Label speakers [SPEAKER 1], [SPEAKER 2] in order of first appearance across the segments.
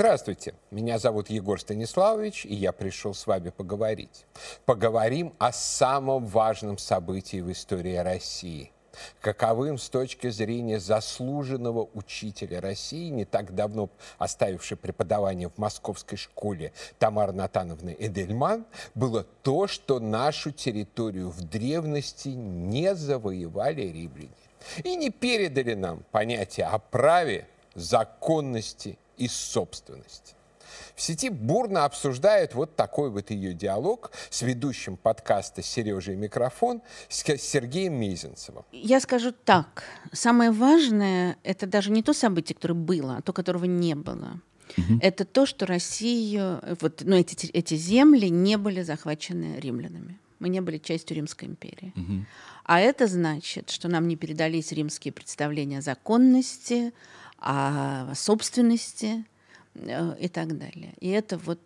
[SPEAKER 1] Здравствуйте, меня зовут Егор Станиславович, и я пришел с вами поговорить. Поговорим о самом важном событии в истории России. Каковым с точки зрения заслуженного учителя России, не так давно оставившей преподавание в московской школе Тамары Натановны Эдельман, было то, что нашу территорию в древности не завоевали римляне и не передали нам понятие о праве, законности и собственности. В сети бурно обсуждают вот такой вот ее диалог с ведущим подкаста «Сережа и микрофон» с Сергеем Мезенцевым.
[SPEAKER 2] Я скажу так. Самое важное – это даже не то событие, которое было, а то, которого не было. Угу. Это то, что Россию, вот, ну, эти, эти земли не были захвачены римлянами. Мы не были частью Римской империи. Угу. А это значит, что нам не передались римские представления о законности, о собственности э, и так далее. И это вот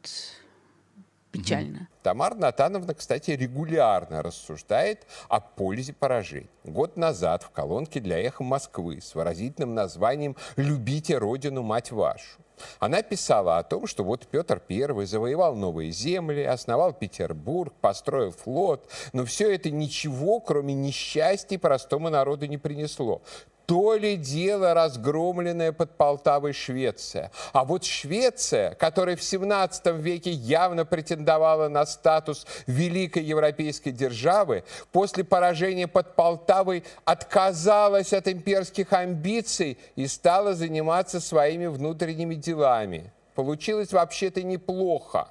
[SPEAKER 2] печально.
[SPEAKER 1] Тамара Натановна, кстати, регулярно рассуждает о пользе поражений. Год назад в колонке для «Эхо Москвы» с выразительным названием «Любите Родину, мать вашу» Она писала о том, что вот Петр I завоевал новые земли, основал Петербург, построил флот, но все это ничего, кроме несчастья, простому народу не принесло то ли дело разгромленная под Полтавой Швеция. А вот Швеция, которая в 17 веке явно претендовала на статус великой европейской державы, после поражения под Полтавой отказалась от имперских амбиций и стала заниматься своими внутренними делами. Получилось вообще-то неплохо.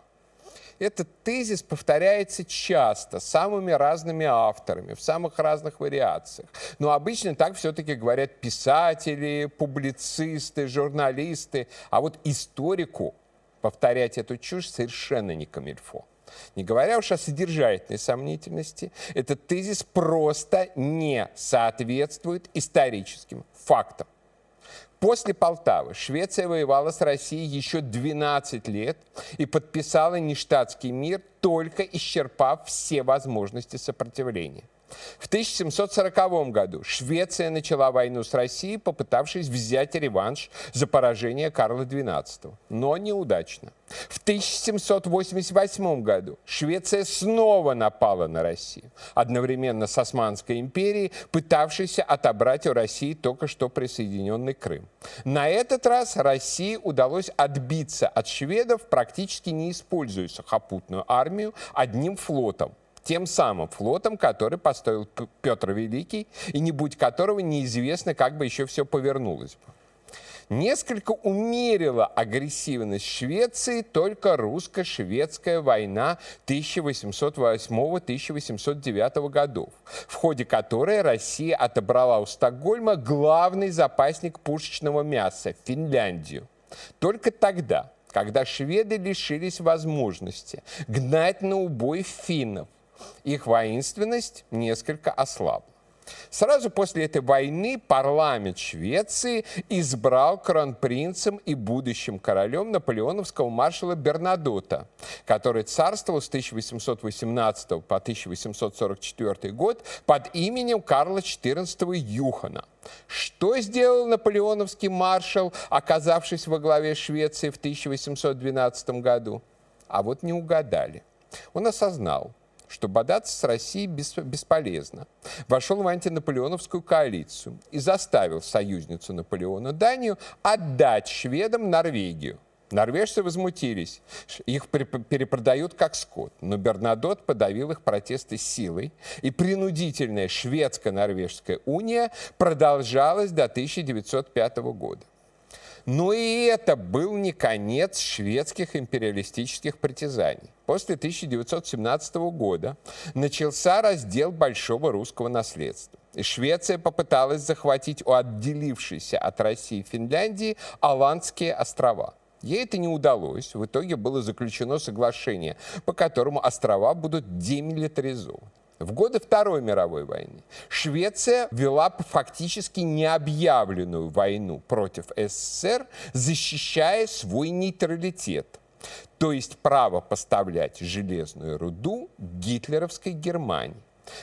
[SPEAKER 1] Этот тезис повторяется часто, самыми разными авторами, в самых разных вариациях. Но обычно так все-таки говорят писатели, публицисты, журналисты. А вот историку повторять эту чушь совершенно не камильфо. Не говоря уж о содержательной сомнительности, этот тезис просто не соответствует историческим фактам. После Полтавы Швеция воевала с Россией еще 12 лет и подписала нештатский мир, только исчерпав все возможности сопротивления. В 1740 году Швеция начала войну с Россией, попытавшись взять реванш за поражение Карла XII, но неудачно. В 1788 году Швеция снова напала на Россию, одновременно с Османской империей, пытавшейся отобрать у России только что присоединенный Крым. На этот раз России удалось отбиться от шведов, практически не используя сухопутную армию, одним флотом тем самым флотом, который построил Петр Великий, и не будь которого неизвестно, как бы еще все повернулось бы. Несколько умерила агрессивность Швеции только русско-шведская война 1808-1809 годов, в ходе которой Россия отобрала у Стокгольма главный запасник пушечного мяса – Финляндию. Только тогда, когда шведы лишились возможности гнать на убой финнов, их воинственность несколько ослабла. Сразу после этой войны парламент Швеции избрал кронпринцем и будущим королем наполеоновского маршала Бернадота, который царствовал с 1818 по 1844 год под именем Карла XIV Юхана. Что сделал наполеоновский маршал, оказавшись во главе Швеции в 1812 году? А вот не угадали. Он осознал – что бодаться с Россией бесполезно. Вошел в антинаполеоновскую коалицию и заставил союзницу Наполеона Данию отдать шведам Норвегию. Норвежцы возмутились. Их перепродают как скот. Но Бернадот подавил их протесты силой. И принудительная шведско-норвежская уния продолжалась до 1905 года. Но и это был не конец шведских империалистических притязаний. После 1917 года начался раздел большого русского наследства. Швеция попыталась захватить у отделившейся от России Финляндии Аландские острова. Ей это не удалось. В итоге было заключено соглашение, по которому острова будут демилитаризованы. В годы Второй мировой войны Швеция вела фактически необъявленную войну против СССР, защищая свой нейтралитет, то есть право поставлять железную руду гитлеровской Германии.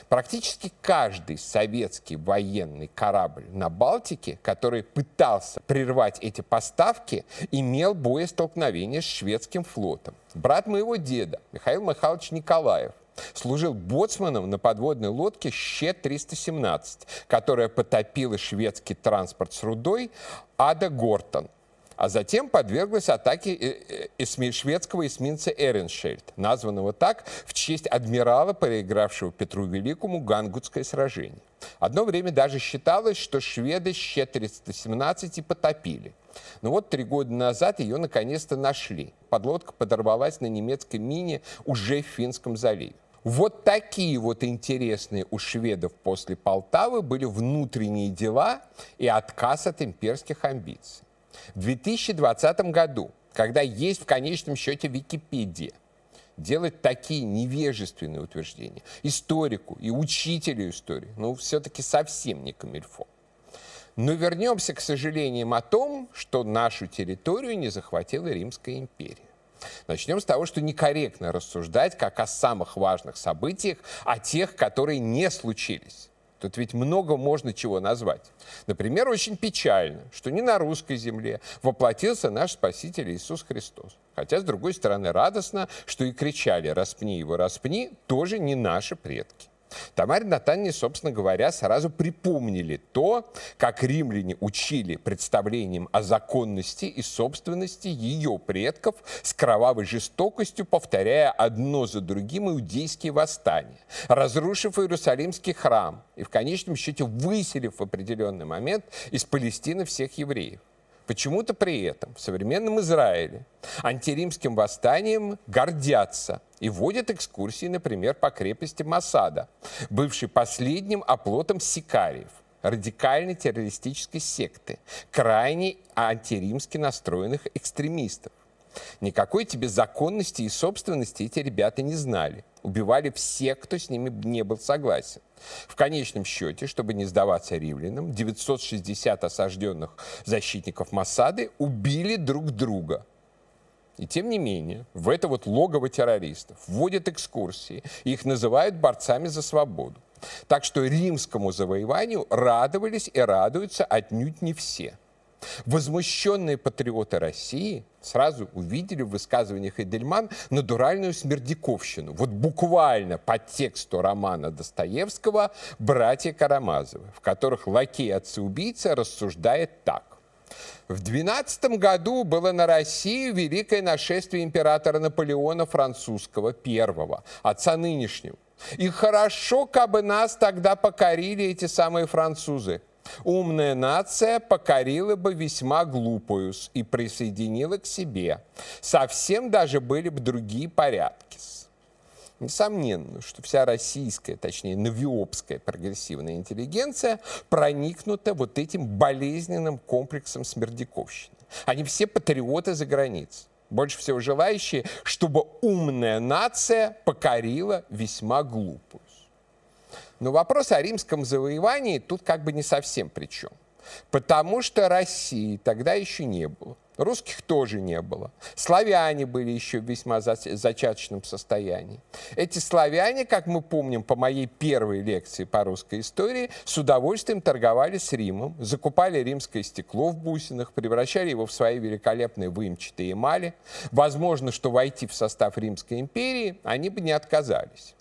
[SPEAKER 1] Практически каждый советский военный корабль на Балтике, который пытался прервать эти поставки, имел боестолкновение с шведским флотом. Брат моего деда, Михаил Михайлович Николаев, служил боцманом на подводной лодке Щ-317, которая потопила шведский транспорт с рудой Ада Гортон – а затем подверглась атаке э, э, шведского эсминца Эреншельд, названного так в честь адмирала, проигравшего Петру Великому Гангутское сражение. Одно время даже считалось, что шведы Щ-317 и потопили. Но вот три года назад ее наконец-то нашли. Подлодка подорвалась на немецкой мине уже в Финском заливе. Вот такие вот интересные у шведов после Полтавы были внутренние дела и отказ от имперских амбиций. В 2020 году, когда есть в конечном счете Википедия, делать такие невежественные утверждения историку и учителю истории, ну, все-таки совсем не камильфо. Но вернемся к сожалениям о том, что нашу территорию не захватила Римская империя. Начнем с того, что некорректно рассуждать как о самых важных событиях, о тех, которые не случились. Тут ведь много можно чего назвать. Например, очень печально, что не на русской земле воплотился наш Спаситель Иисус Христос. Хотя, с другой стороны, радостно, что и кричали «распни его, распни» тоже не наши предки. Тамаре Натальне, собственно говоря, сразу припомнили то, как римляне учили представлением о законности и собственности ее предков с кровавой жестокостью, повторяя одно за другим иудейские восстания, разрушив Иерусалимский храм и в конечном счете выселив в определенный момент из Палестины всех евреев. Почему-то при этом в современном Израиле антиримским восстанием гордятся и водят экскурсии, например, по крепости Масада, бывшей последним оплотом сикариев, радикальной террористической секты, крайне антиримски настроенных экстремистов. Никакой тебе законности и собственности эти ребята не знали. Убивали всех, кто с ними не был согласен. В конечном счете, чтобы не сдаваться римлянам, 960 осажденных защитников Масады убили друг друга. И тем не менее, в это вот логово террористов вводят экскурсии, и их называют борцами за свободу. Так что римскому завоеванию радовались и радуются отнюдь не все. Возмущенные патриоты России сразу увидели в высказываниях Эдельман натуральную смердяковщину. Вот буквально по тексту романа Достоевского «Братья Карамазовы», в которых лакей отца-убийца рассуждает так. В 12 году было на Россию великое нашествие императора Наполеона Французского, первого, отца нынешнего. И хорошо, как бы нас тогда покорили эти самые французы. Умная нация покорила бы весьма глупую и присоединила к себе. Совсем даже были бы другие порядки. Несомненно, что вся российская, точнее, новиопская прогрессивная интеллигенция проникнута вот этим болезненным комплексом смердяковщины. Они все патриоты за границей. Больше всего желающие, чтобы умная нация покорила весьма глупую. Но вопрос о римском завоевании тут как бы не совсем при чем. Потому что России тогда еще не было. Русских тоже не было. Славяне были еще в весьма зачаточном состоянии. Эти славяне, как мы помним по моей первой лекции по русской истории, с удовольствием торговали с Римом, закупали римское стекло в бусинах, превращали его в свои великолепные выемчатые эмали. Возможно, что войти в состав Римской империи они бы не отказались.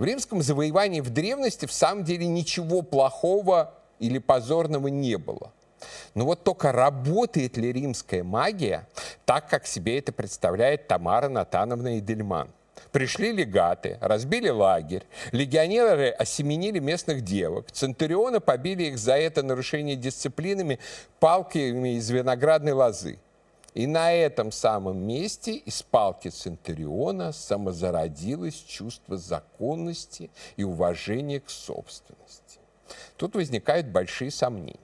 [SPEAKER 1] В римском завоевании в древности в самом деле ничего плохого или позорного не было. Но вот только работает ли римская магия так, как себе это представляет Тамара Натановна и Дельман? Пришли легаты, разбили лагерь, легионеры осеменили местных девок, центурионы побили их за это нарушение дисциплинами палками из виноградной лозы. И на этом самом месте из палки Центуриона самозародилось чувство законности и уважения к собственности. Тут возникают большие сомнения.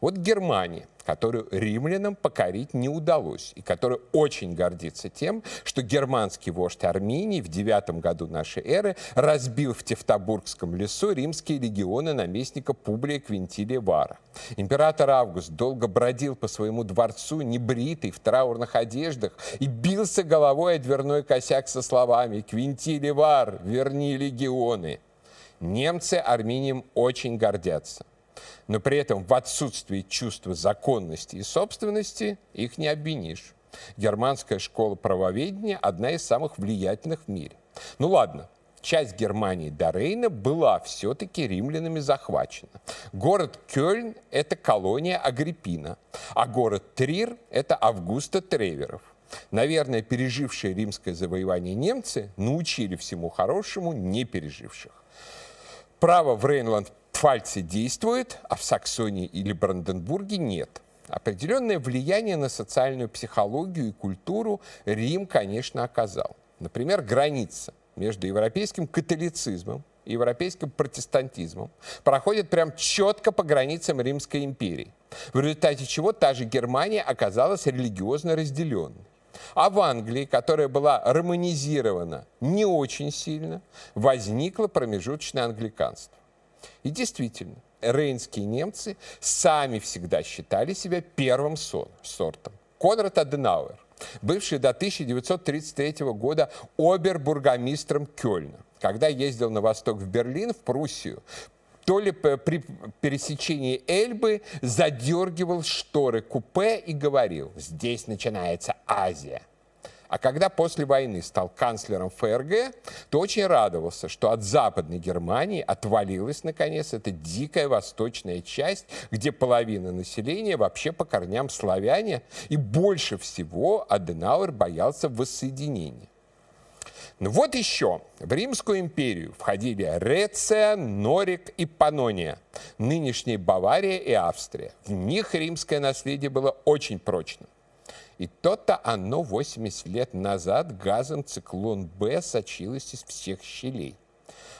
[SPEAKER 1] Вот Германия, которую римлянам покорить не удалось, и которая очень гордится тем, что германский вождь Армении в девятом году нашей эры разбил в Тевтобургском лесу римские легионы наместника Публия Квинтилия Вара. Император Август долго бродил по своему дворцу, небритый, в траурных одеждах, и бился головой о дверной косяк со словами «Квинтилий Вар, верни легионы!» Немцы Армением очень гордятся. Но при этом в отсутствии чувства законности и собственности их не обвинишь. Германская школа правоведения – одна из самых влиятельных в мире. Ну ладно, часть Германии до Рейна была все-таки римлянами захвачена. Город Кёльн – это колония Агриппина, а город Трир – это Августа Треверов. Наверное, пережившие римское завоевание немцы научили всему хорошему не переживших. Право в Рейнланд-Пфальце действует, а в Саксонии или Бранденбурге нет. Определенное влияние на социальную психологию и культуру Рим, конечно, оказал. Например, граница между европейским католицизмом и европейским протестантизмом проходит прям четко по границам Римской империи, в результате чего та же Германия оказалась религиозно разделенной. А в Англии, которая была романизирована не очень сильно, возникло промежуточное англиканство. И действительно, рейнские немцы сами всегда считали себя первым сортом. Конрад Аденауэр, бывший до 1933 года обербургомистром Кёльна, когда ездил на восток в Берлин, в Пруссию, то ли при пересечении Эльбы задергивал шторы купе и говорил, здесь начинается Азия. А когда после войны стал канцлером ФРГ, то очень радовался, что от Западной Германии отвалилась, наконец, эта дикая восточная часть, где половина населения вообще по корням славяне, и больше всего Аденауэр боялся воссоединения. Ну вот еще. В Римскую империю входили Реция, Норик и Панония, нынешняя Бавария и Австрия. В них римское наследие было очень прочным. И то-то оно 80 лет назад газом циклон Б сочилось из всех щелей.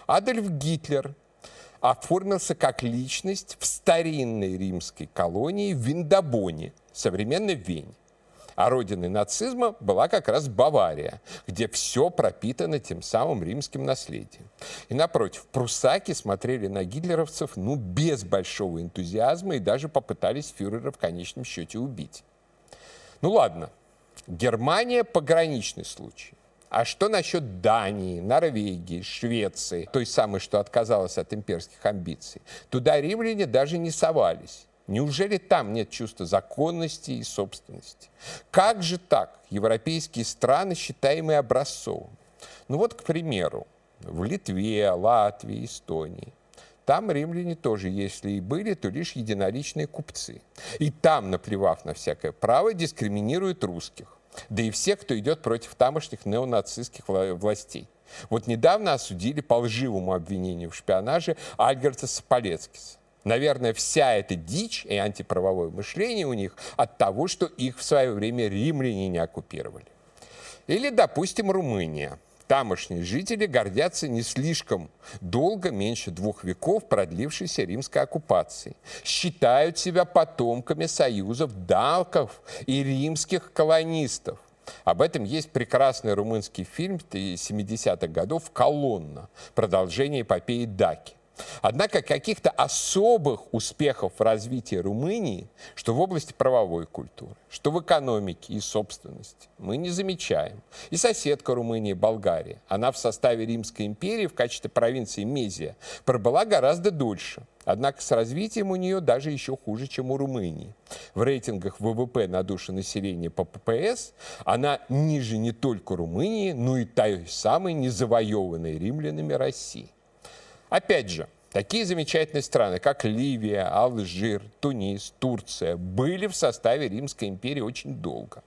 [SPEAKER 1] Адольф Гитлер оформился как личность в старинной римской колонии Виндабоне, современной Вене. А родиной нацизма была как раз Бавария, где все пропитано тем самым римским наследием. И напротив, прусаки смотрели на гитлеровцев ну, без большого энтузиазма и даже попытались фюрера в конечном счете убить. Ну ладно, Германия пограничный случай. А что насчет Дании, Норвегии, Швеции, той самой, что отказалась от имперских амбиций? Туда римляне даже не совались. Неужели там нет чувства законности и собственности? Как же так европейские страны, считаемые образцовыми? Ну вот, к примеру, в Литве, Латвии, Эстонии. Там римляне тоже, если и были, то лишь единоличные купцы. И там, наплевав на всякое право, дискриминируют русских. Да и всех, кто идет против тамошних неонацистских властей. Вот недавно осудили по лживому обвинению в шпионаже Альгерта Саполецкиса. Наверное, вся эта дичь и антиправовое мышление у них от того, что их в свое время римляне не оккупировали. Или, допустим, Румыния. Тамошние жители гордятся не слишком долго, меньше двух веков продлившейся римской оккупации. Считают себя потомками союзов далков и римских колонистов. Об этом есть прекрасный румынский фильм 70-х годов «Колонна», продолжение эпопеи Даки. Однако каких-то особых успехов в развитии Румынии, что в области правовой культуры, что в экономике и собственности, мы не замечаем. И соседка Румынии, Болгария, она в составе Римской империи в качестве провинции Мезия пробыла гораздо дольше. Однако с развитием у нее даже еще хуже, чем у Румынии. В рейтингах ВВП на душу населения по ППС она ниже не только Румынии, но и той самой незавоеванной римлянами России. Опять же, Такие замечательные страны, как Ливия, Алжир, Тунис, Турция, были в составе Римской империи очень долго.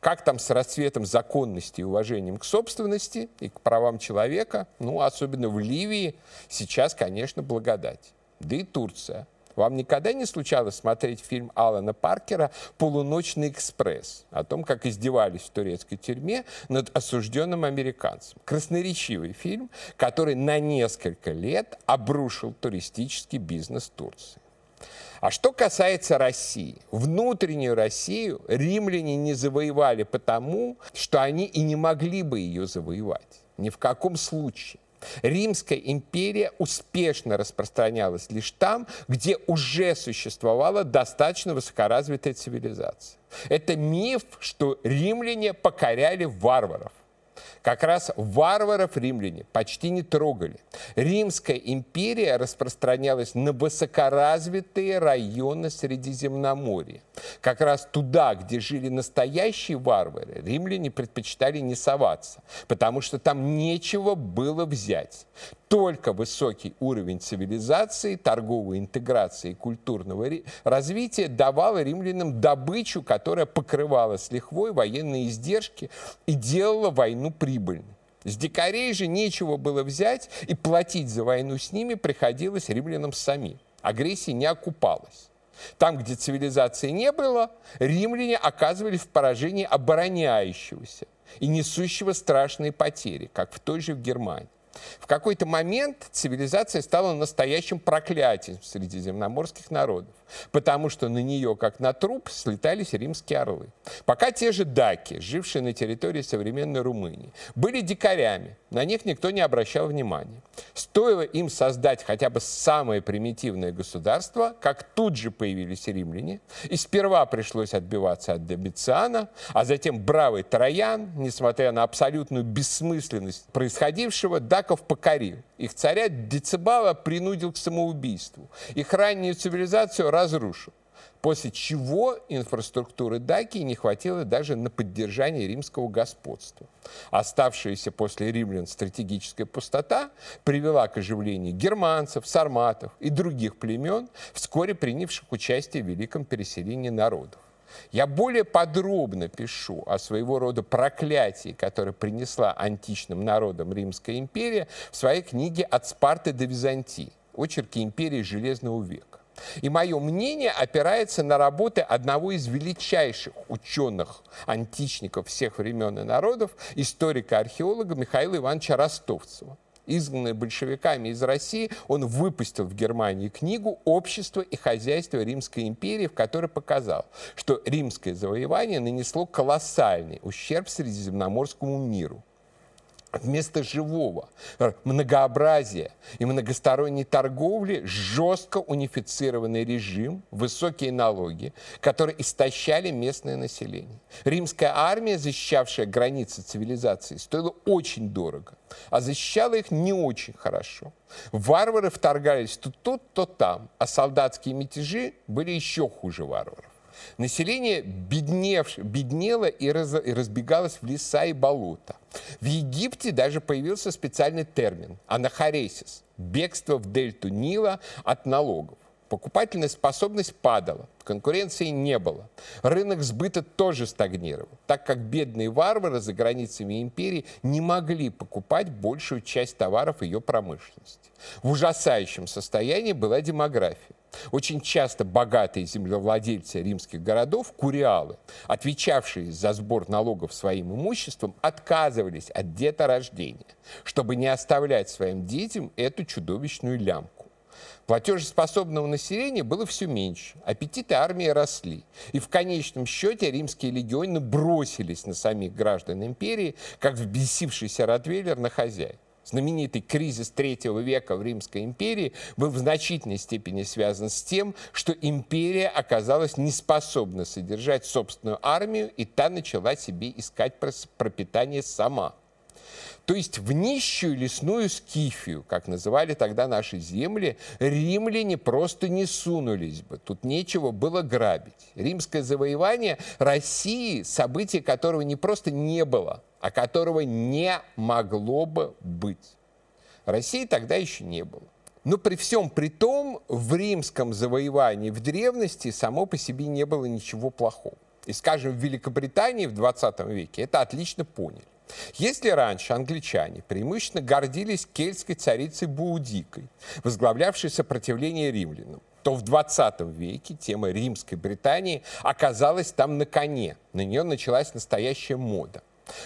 [SPEAKER 1] Как там с расцветом законности и уважением к собственности и к правам человека, ну, особенно в Ливии, сейчас, конечно, благодать. Да и Турция – вам никогда не случалось смотреть фильм Алана Паркера «Полуночный экспресс» о том, как издевались в турецкой тюрьме над осужденным американцем? Красноречивый фильм, который на несколько лет обрушил туристический бизнес Турции. А что касается России, внутреннюю Россию римляне не завоевали потому, что они и не могли бы ее завоевать. Ни в каком случае. Римская империя успешно распространялась лишь там, где уже существовала достаточно высокоразвитая цивилизация. Это миф, что римляне покоряли варваров. Как раз варваров римляне почти не трогали. Римская империя распространялась на высокоразвитые районы Средиземноморья. Как раз туда, где жили настоящие варвары, римляне предпочитали не соваться, потому что там нечего было взять. Только высокий уровень цивилизации, торговой интеграции и культурного развития давал римлянам добычу, которая покрывала с лихвой военные издержки и делала войну прибыльной. С дикарей же нечего было взять, и платить за войну с ними приходилось римлянам самим. Агрессия не окупалась. Там, где цивилизации не было, римляне оказывались в поражении обороняющегося и несущего страшные потери, как в той же в Германии. В какой-то момент цивилизация стала настоящим проклятием средиземноморских народов, потому что на нее, как на труп, слетались римские орлы. Пока те же даки, жившие на территории современной Румынии, были дикарями, на них никто не обращал внимания. Стоило им создать хотя бы самое примитивное государство, как тут же появились римляне, и сперва пришлось отбиваться от Домициана, а затем бравый Троян, несмотря на абсолютную бессмысленность происходившего, даков покорил. Их царя Децибала принудил к самоубийству. Их раннюю цивилизацию разрушил после чего инфраструктуры Дакии не хватило даже на поддержание римского господства. Оставшаяся после римлян стратегическая пустота привела к оживлению германцев, сарматов и других племен, вскоре принявших участие в великом переселении народов. Я более подробно пишу о своего рода проклятии, которое принесла античным народам Римская империя в своей книге «От Спарты до Византии. Очерки империи Железного века». И мое мнение опирается на работы одного из величайших ученых, античников всех времен и народов, историка-археолога Михаила Ивановича Ростовцева. Изгнанный большевиками из России, он выпустил в Германии книгу «Общество и хозяйство Римской империи», в которой показал, что римское завоевание нанесло колоссальный ущерб Средиземноморскому миру вместо живого многообразия и многосторонней торговли жестко унифицированный режим, высокие налоги, которые истощали местное население. Римская армия, защищавшая границы цивилизации, стоила очень дорого, а защищала их не очень хорошо. Варвары вторгались то тут, то там, а солдатские мятежи были еще хуже варваров. Население бедневш, беднело и, раз, и разбегалось в леса и болота. В Египте даже появился специальный термин – анахаресис – бегство в дельту Нила от налогов. Покупательная способность падала, конкуренции не было. Рынок сбыта тоже стагнировал, так как бедные варвары за границами империи не могли покупать большую часть товаров ее промышленности. В ужасающем состоянии была демография. Очень часто богатые землевладельцы римских городов, куриалы, отвечавшие за сбор налогов своим имуществом, отказывались от деторождения, чтобы не оставлять своим детям эту чудовищную лямку. Платежеспособного населения было все меньше, аппетиты армии росли. И в конечном счете римские легионы бросились на самих граждан империи, как взбесившийся Ротвейлер на хозяев. Знаменитый кризис третьего века в Римской империи был в значительной степени связан с тем, что империя оказалась неспособна содержать собственную армию, и та начала себе искать пропитание сама. То есть в нищую лесную скифию, как называли тогда наши земли, римляне просто не сунулись бы. Тут нечего было грабить. Римское завоевание России, событие которого не просто не было, а которого не могло бы быть. России тогда еще не было. Но при всем при том, в римском завоевании в древности само по себе не было ничего плохого. И, скажем, в Великобритании в 20 веке это отлично поняли. Если раньше англичане преимущественно гордились кельтской царицей Буудикой, возглавлявшей сопротивление римлянам, то в 20 веке тема римской Британии оказалась там на коне. На нее началась настоящая мода.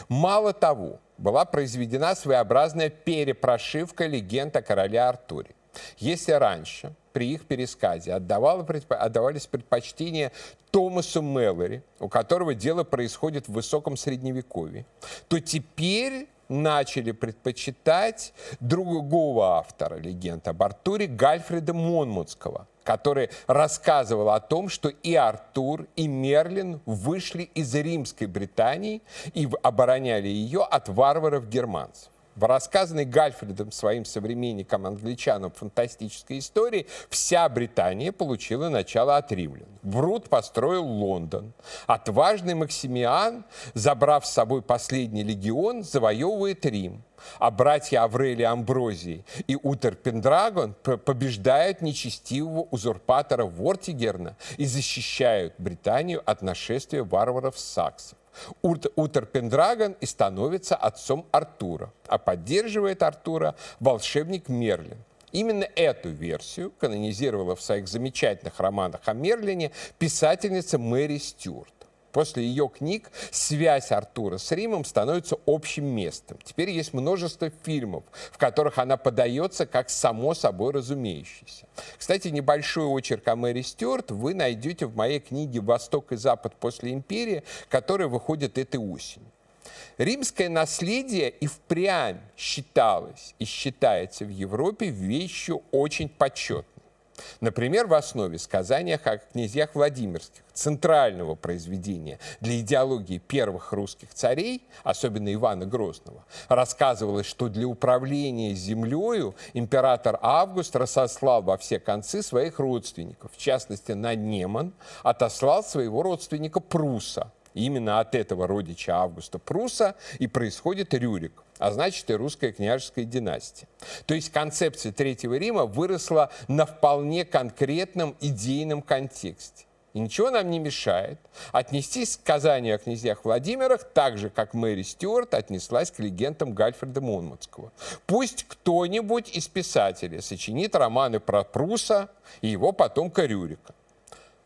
[SPEAKER 1] Мало того, была произведена своеобразная перепрошивка легенд о короле Артуре. Если раньше при их пересказе отдавало, отдавались предпочтения Томасу Меллори, у которого дело происходит в высоком средневековье, то теперь начали предпочитать другого автора легенд об Артуре Гальфреда Монмутского, который рассказывал о том, что и Артур, и Мерлин вышли из римской Британии и обороняли ее от варваров-германцев. В рассказанной Гальфредом своим современникам англичанам фантастической истории вся Британия получила начало от римлян. Брут построил Лондон. Отважный Максимиан, забрав с собой последний легион, завоевывает Рим. А братья Аврелий Амброзий и Утер Пендрагон побеждают нечестивого узурпатора Вортигерна и защищают Британию от нашествия варваров-саксов. Утер Пендрагон и становится отцом Артура, а поддерживает Артура волшебник Мерлин. Именно эту версию канонизировала в своих замечательных романах о Мерлине писательница Мэри Стюарт. После ее книг связь Артура с Римом становится общим местом. Теперь есть множество фильмов, в которых она подается как само собой разумеющееся. Кстати, небольшой очерк о Мэри Стюарт вы найдете в моей книге «Восток и Запад после империи», которая выходит этой осенью. Римское наследие и впрямь считалось и считается в Европе вещью очень почетной. Например, в основе сказания о князьях Владимирских, центрального произведения для идеологии первых русских царей, особенно Ивана Грозного, рассказывалось, что для управления землею император Август рассослал во все концы своих родственников. В частности, на Неман отослал своего родственника Пруса – Именно от этого родича Августа Пруса и происходит Рюрик, а значит и русская княжеская династия. То есть концепция Третьего Рима выросла на вполне конкретном идейном контексте. И ничего нам не мешает отнестись к сказанию о князьях Владимирах так же, как Мэри Стюарт отнеслась к легендам Гальфреда Монмутского. Пусть кто-нибудь из писателей сочинит романы про Пруса и его потомка Рюрика.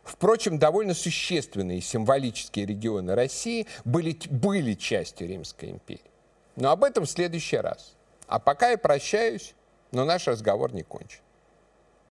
[SPEAKER 1] Впрочем, довольно существенные символические регионы России были, были частью Римской империи. Но об этом в следующий раз. А пока я прощаюсь, но наш разговор не кончен.